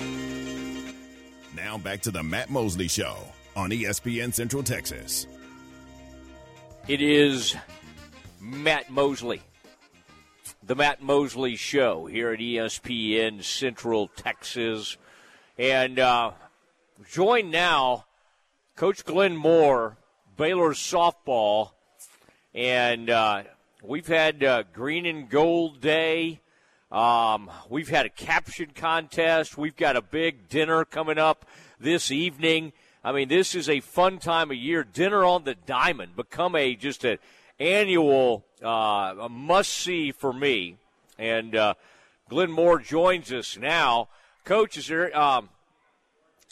Now back to the Matt Mosley Show on ESPN Central Texas. It is Matt Mosley, the Matt Mosley Show here at ESPN Central Texas. And uh, joined now, Coach Glenn Moore, Baylor softball. And uh, we've had uh, Green and Gold Day. Um, we've had a caption contest. We've got a big dinner coming up this evening. I mean, this is a fun time of year. Dinner on the Diamond become a just an annual uh, must see for me. And uh, Glenn Moore joins us now. Coach, is there? Um,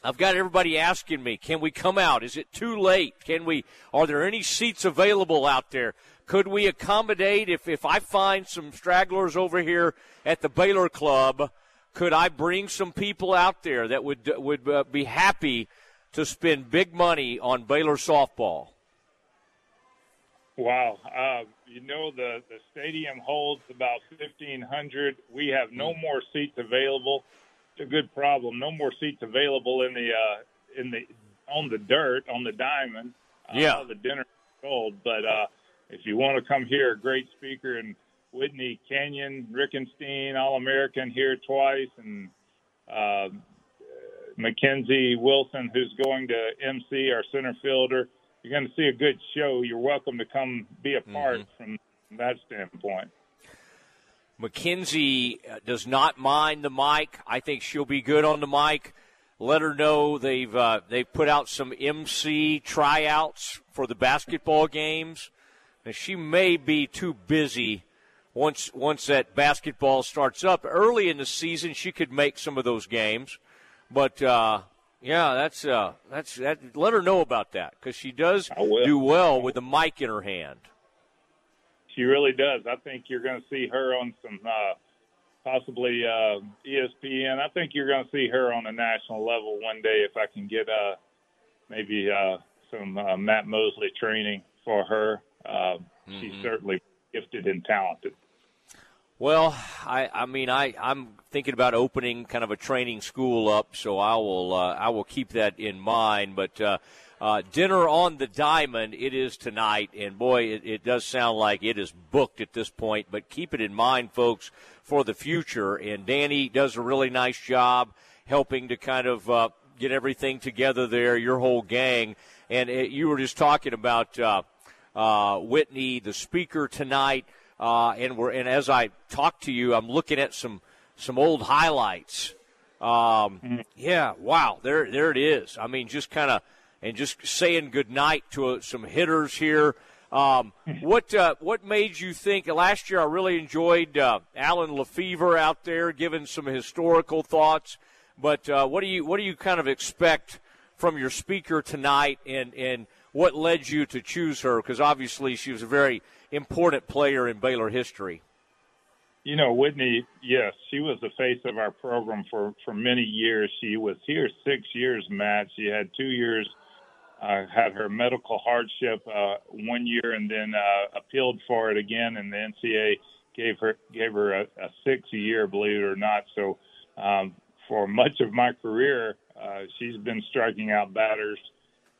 I've got everybody asking me, can we come out? Is it too late? Can we? Are there any seats available out there? Could we accommodate if if I find some stragglers over here at the Baylor Club? Could I bring some people out there that would would uh, be happy to spend big money on Baylor softball? Wow. Uh, you know, the, the stadium holds about 1,500. We have no mm. more seats available. A good problem. No more seats available in the, uh, in the, on the dirt, on the diamond. Uh, yeah. The dinner sold. But, uh, if you want to come here, a great speaker and Whitney Canion, Rickenstein, All American here twice, and uh, Mackenzie Wilson, who's going to MC, our center fielder. You're going to see a good show. You're welcome to come be a part mm-hmm. from that standpoint. Mackenzie uh, does not mind the mic. I think she'll be good on the mic. Let her know they've uh, they've put out some MC tryouts for the basketball games. And she may be too busy once once that basketball starts up. Early in the season, she could make some of those games, but uh, yeah, that's uh, that's that. Let her know about that because she does do well with the mic in her hand. She really does. I think you're going to see her on some uh, possibly uh, ESPN. I think you're going to see her on a national level one day if I can get uh, maybe uh, some uh, Matt Mosley training for her. Uh, mm-hmm. She's certainly gifted and talented. Well, I, I mean, I, I'm thinking about opening kind of a training school up, so I will, uh, I will keep that in mind. But uh, uh, dinner on the diamond, it is tonight, and boy, it, it does sound like it is booked at this point. But keep it in mind, folks, for the future. And Danny does a really nice job helping to kind of uh, get everything together there, your whole gang. And it, uh, you were just talking about uh, uh, Whitney, the speaker tonight. Uh, and we're and as I talk to you, I'm looking at some some old highlights. Um, mm-hmm. Yeah, wow, there there it is. I mean, just kind of and just saying good night to uh, some hitters here. Um, what uh, what made you think last year? I really enjoyed uh, Alan Lefevre out there giving some historical thoughts. But uh, what do you what do you kind of expect from your speaker tonight, and and what led you to choose her? Because obviously she was a very important player in Baylor history. You know, Whitney, yes, she was the face of our program for, for many years. She was here six years, Matt. She had two years, uh, had her medical hardship uh, one year, and then uh, appealed for it again, and the NCAA gave her gave her a, a six year, believe it or not. So, um, for much of my career, uh, she's been striking out batters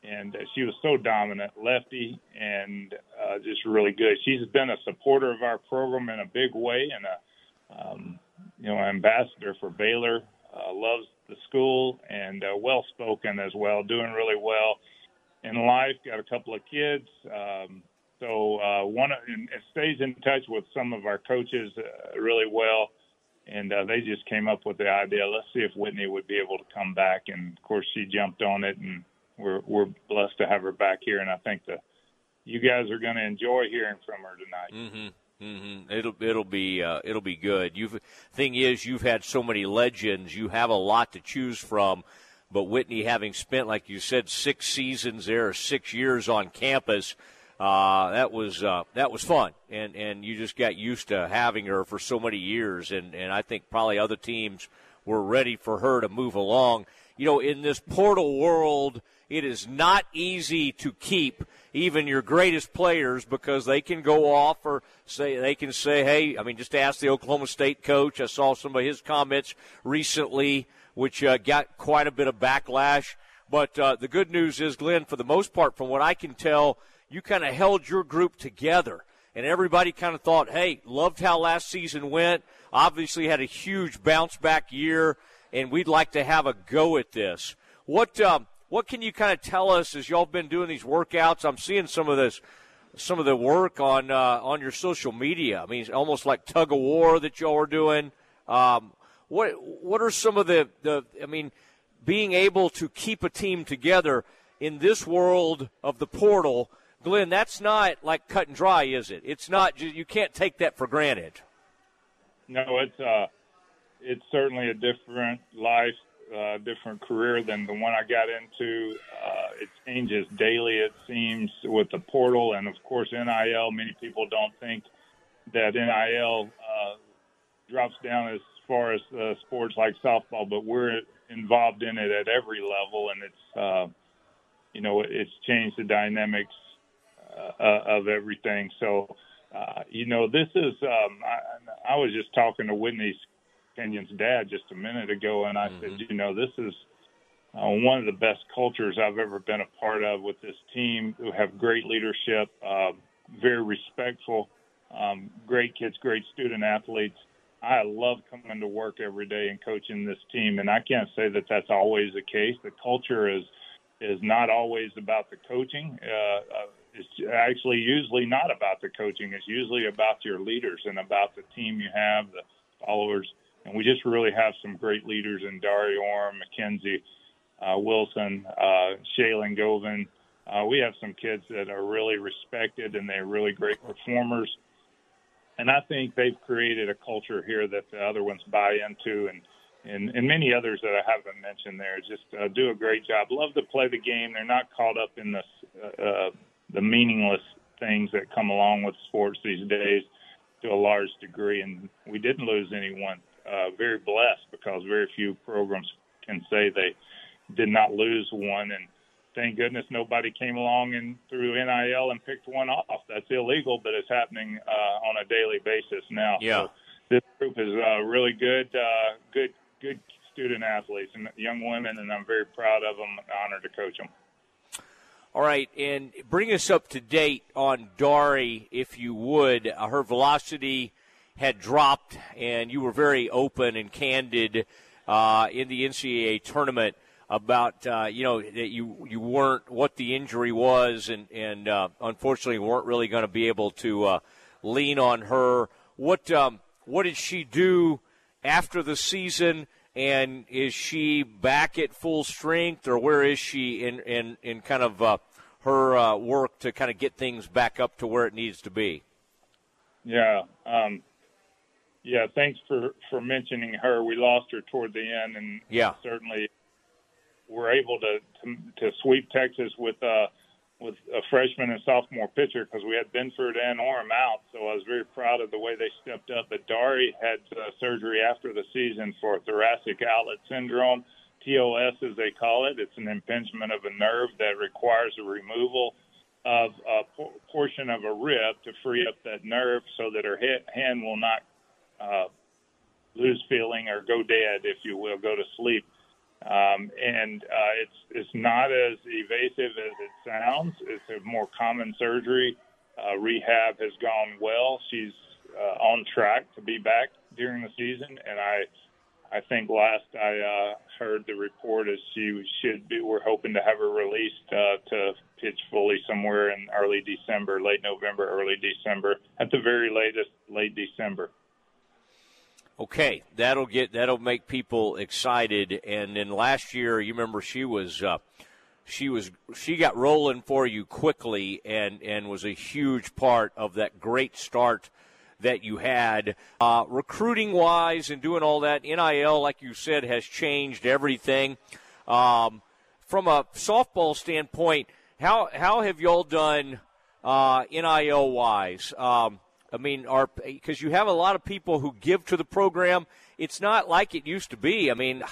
and uh, she was so dominant, lefty, and uh, just really good. She's been a supporter of our program in a big way, and a um, you know ambassador for Baylor. Uh, loves the school and uh, well spoken as well, doing really well in life. Got a couple of kids, um, so uh, one and stays in touch with some of our coaches uh, really well. And uh, they just came up with the idea. Let's see if Whitney would be able to come back. And of course, she jumped on it and we're we're blessed to have her back here, and I think that you guys are going to enjoy hearing from her tonight. Mm-hmm. Mm-hmm. It'll it'll be uh, it'll be good. You thing is, you've had so many legends. You have a lot to choose from. But Whitney, having spent, like you said, six seasons there, six years on campus, uh, that was uh, that was fun, and and you just got used to having her for so many years, and and I think probably other teams we're ready for her to move along. You know, in this portal world, it is not easy to keep even your greatest players because they can go off or say they can say, "Hey, I mean, just ask the Oklahoma State coach." I saw some of his comments recently, which uh, got quite a bit of backlash. But uh, the good news is, Glenn, for the most part, from what I can tell, you kind of held your group together, and everybody kind of thought, "Hey, loved how last season went. Obviously, had a huge bounce back year, and we'd like to have a go at this." What um, what can you kind of tell us as y'all been doing these workouts? I'm seeing some of this, some of the work on uh, on your social media. I mean, it's almost like tug of war that y'all are doing. Um, what what are some of the, the I mean, being able to keep a team together in this world of the portal, Glenn? That's not like cut and dry, is it? It's not. You can't take that for granted. No, it's uh, it's certainly a different life uh, different career than the one I got into. Uh, it changes daily, it seems, with the portal and, of course, NIL. Many people don't think that NIL uh, drops down as far as uh, sports like softball, but we're involved in it at every level, and it's uh, you know it's changed the dynamics uh, uh of everything. So. Uh, you know, this is. Um, I, I was just talking to Whitney's Canion's dad just a minute ago, and I mm-hmm. said, you know, this is uh, one of the best cultures I've ever been a part of with this team who have great leadership, uh, very respectful, um, great kids, great student athletes. I love coming to work every day and coaching this team, and I can't say that that's always the case. The culture is is not always about the coaching. Uh, uh, it's actually usually not about the coaching. It's usually about your leaders and about the team you have, the followers. And we just really have some great leaders in Dari Orme, Mackenzie uh, Wilson, uh, Shaylon Govan. Uh, we have some kids that are really respected and they're really great performers. And I think they've created a culture here that the other ones buy into and and, and many others that I haven't mentioned there just uh, do a great job. Love to play the game. They're not caught up in the uh, uh, the meaningless things that come along with sports these days to a large degree. And we didn't lose anyone uh, very blessed because very few programs can say they did not lose one. And thank goodness nobody came along and through NIL and picked one off. That's illegal, but it's happening uh, on a daily basis now. Yeah. So this group is uh, really good, uh, good, good student athletes and young women, and I'm very proud of them. and Honored to coach them. All right, and bring us up to date on Dari, if you would. Uh, her velocity had dropped, and you were very open and candid uh, in the NCAA tournament about uh, you know that you you weren't what the injury was, and and uh, unfortunately weren't really going to be able to uh, lean on her. What um, what did she do after the season? And is she back at full strength, or where is she in in, in kind of uh, her uh, work to kind of get things back up to where it needs to be? Yeah, um, yeah, thanks for for mentioning her. We lost her toward the end, and yeah, certainly we're able to to, to sweep Texas with uh with a freshman and sophomore pitcher because we had Binford and Orme out. So I was very proud of the way they stepped up. But Dari had uh, surgery after the season for thoracic outlet syndrome, TOS as they call it. It's an impingement of a nerve that requires a removal of a portion of a rib to free up that nerve so that her hand will not uh, lose feeling or go dead, if you will, go to sleep. Um, and uh, it's it's not as evasive as it sounds. It's a more common surgery. Uh, rehab has gone well. She's uh, on track to be back during the season, and I I think last I uh, heard the report is she should be. We're hoping to have her released uh, to pitch fully somewhere in early December, late November, early December, at the very latest, late December. Okay, that'll get that'll make people excited. And then last year, you remember she was uh, she was she got rolling for you quickly and and was a huge part of that great start that you had. Uh, recruiting wise and doing all that, NIL, like you said, has changed everything. Um, from a softball standpoint, how how have y'all done uh, NIL wise? Um, I mean, are because you have a lot of people who give to the program, it's not like it used to be. I mean,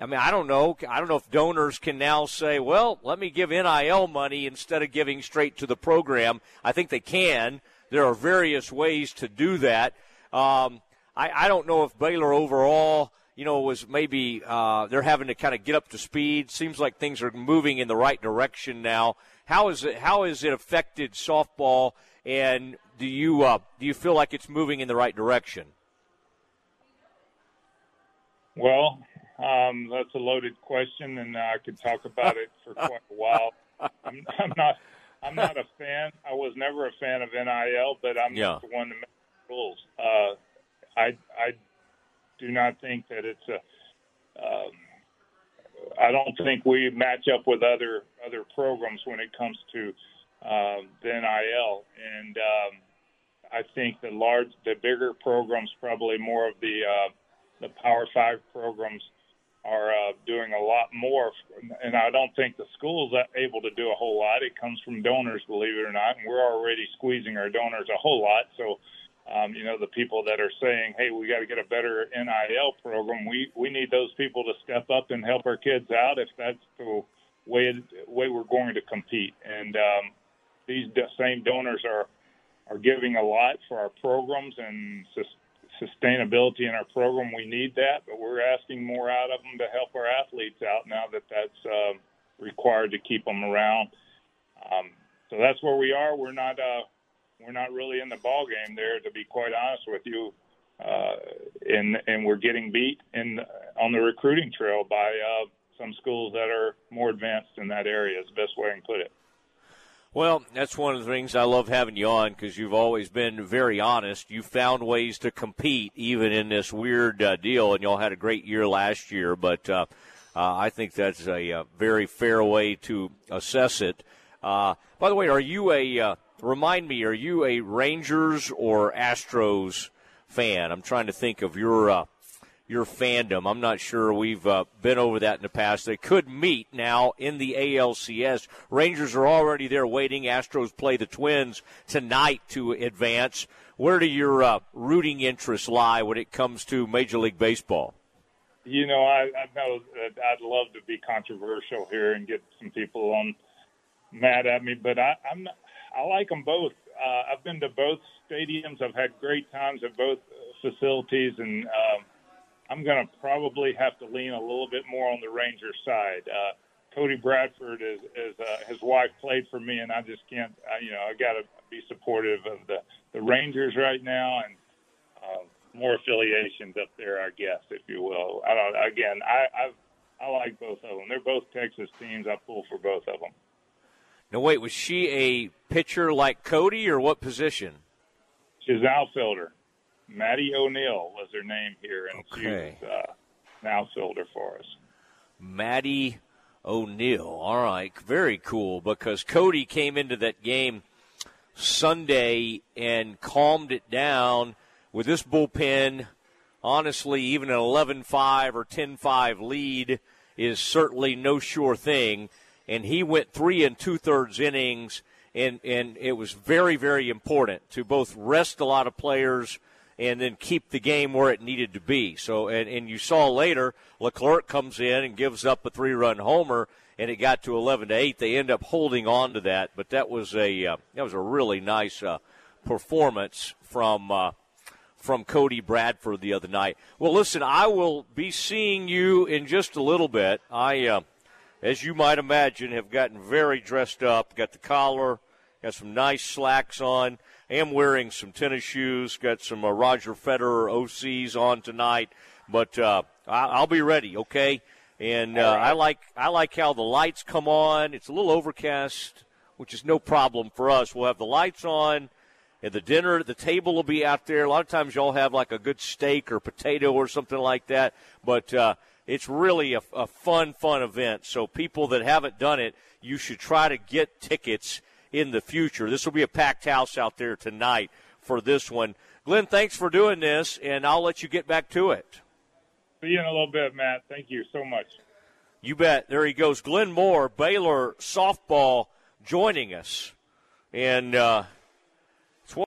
I mean, I don't know. I don't know if donors can now say, well, let me give NIL money instead of giving straight to the program. I think they can. There are various ways to do that. Um, I, I don't know if Baylor overall, you know, was maybe uh, they're having to kind of get up to speed. Seems like things are moving in the right direction now. How is it? How has it affected softball? And do you uh, do you feel like it's moving in the right direction? Well, um, that's a loaded question, and I could talk about it for quite a while. I'm, I'm, not. I'm not a fan. I was never a fan of NIL, but I'm yeah. not the one to make the rules. Uh, I I do not think that it's a. Um, I don't think we match up with other other programs when it comes to um, the NIL, and um, I think the large, the bigger programs, probably more of the uh, the Power Five programs, are uh, doing a lot more. And I don't think the school's able to do a whole lot. It comes from donors, believe it or not, and we're already squeezing our donors a whole lot. So um, you know, the people that are saying, "Hey, we got to get a better NIL program." We we need those people to step up and help our kids out if that's the way way we're going to compete. And um, these same donors are are giving a lot for our programs and sus- sustainability in our program. We need that, but we're asking more out of them to help our athletes out now that that's uh, required to keep them around. Um, so that's where we are. We're not. Uh, we're not really in the ball game there, to be quite honest with you. Uh, and and we're getting beat in on the recruiting trail by uh, some schools that are more advanced in that area. Is the best way I can put it. Well, that's one of the things I love having you on because you've always been very honest. You found ways to compete even in this weird uh, deal, and y'all had a great year last year. But uh, uh, I think that's a, a, uh, very fair way to assess it. Uh, by the way, are you a uh, remind me, are you a Rangers or Astros fan? I'm trying to think of your uh, your fandom. I'm not sure we've uh, been over that in the past. They could meet now in the ALCS. Rangers are already there waiting. Astros play the Twins tonight to advance. Where do your uh, rooting interests lie when it comes to Major League Baseball? You know, I, I know that I'd love to be controversial here and get some people on mad at me, but I, I'm not, I like them both. Uh, I've been to both stadiums. I've had great times at both facilities, and um, I'm going to probably have to lean a little bit more on the Rangers side. Uh, Cody Bradford is, is uh, his wife played for me, and I just can't. Uh, you know, I got to be supportive of the the Rangers right now, and uh, more affiliations up there, I guess, if you will. I don't. Again, I I've, I like both of them. They're both Texas teams. I pull for both of them. Now, wait, was she a pitcher like Cody, or what position? She's an outfielder. Maddie O'Neill was her name here, and okay. she was uh, an outfielder for us. Maddie O'Neill. All right, very cool. Because Cody came into that game Sunday and calmed it down with this bullpen. Honestly, even an 11-5 or 10-5 lead is certainly no sure thing and he went three and two thirds innings, and and it was very very important to both rest a lot of players and then keep the game where it needed to be. So and and you saw later Leclerc comes in and gives up a three run homer. And it got to 11 to 8. They end up holding on to that, but that was a uh, that was a really nice uh, performance from uh, from Cody Bradford the other night. Well, listen, I will be seeing you in just a little bit. I uh, as you might imagine, have gotten very dressed up. Got the collar, got some nice slacks on. Am wearing some tennis shoes. Got some uh, Roger Federer OCs on tonight, but uh, I- will be ready. Okay, and uh. I like I like how the lights come on. It's a little overcast, which is no problem for us. We'll have the lights on. And the dinner, the table will be out there. A lot of times y'all have like a good steak or potato or something like that. But uh, it's really a, a fun, fun event. So people that haven't done it, you should try to get tickets in the future. This will be a packed house out there tonight for this one. Glenn, thanks for doing this, and I'll let you get back to it. See you in a little bit, Matt. Thank you so much. You bet. There he goes. Glenn Moore, Baylor softball, joining us. And uh,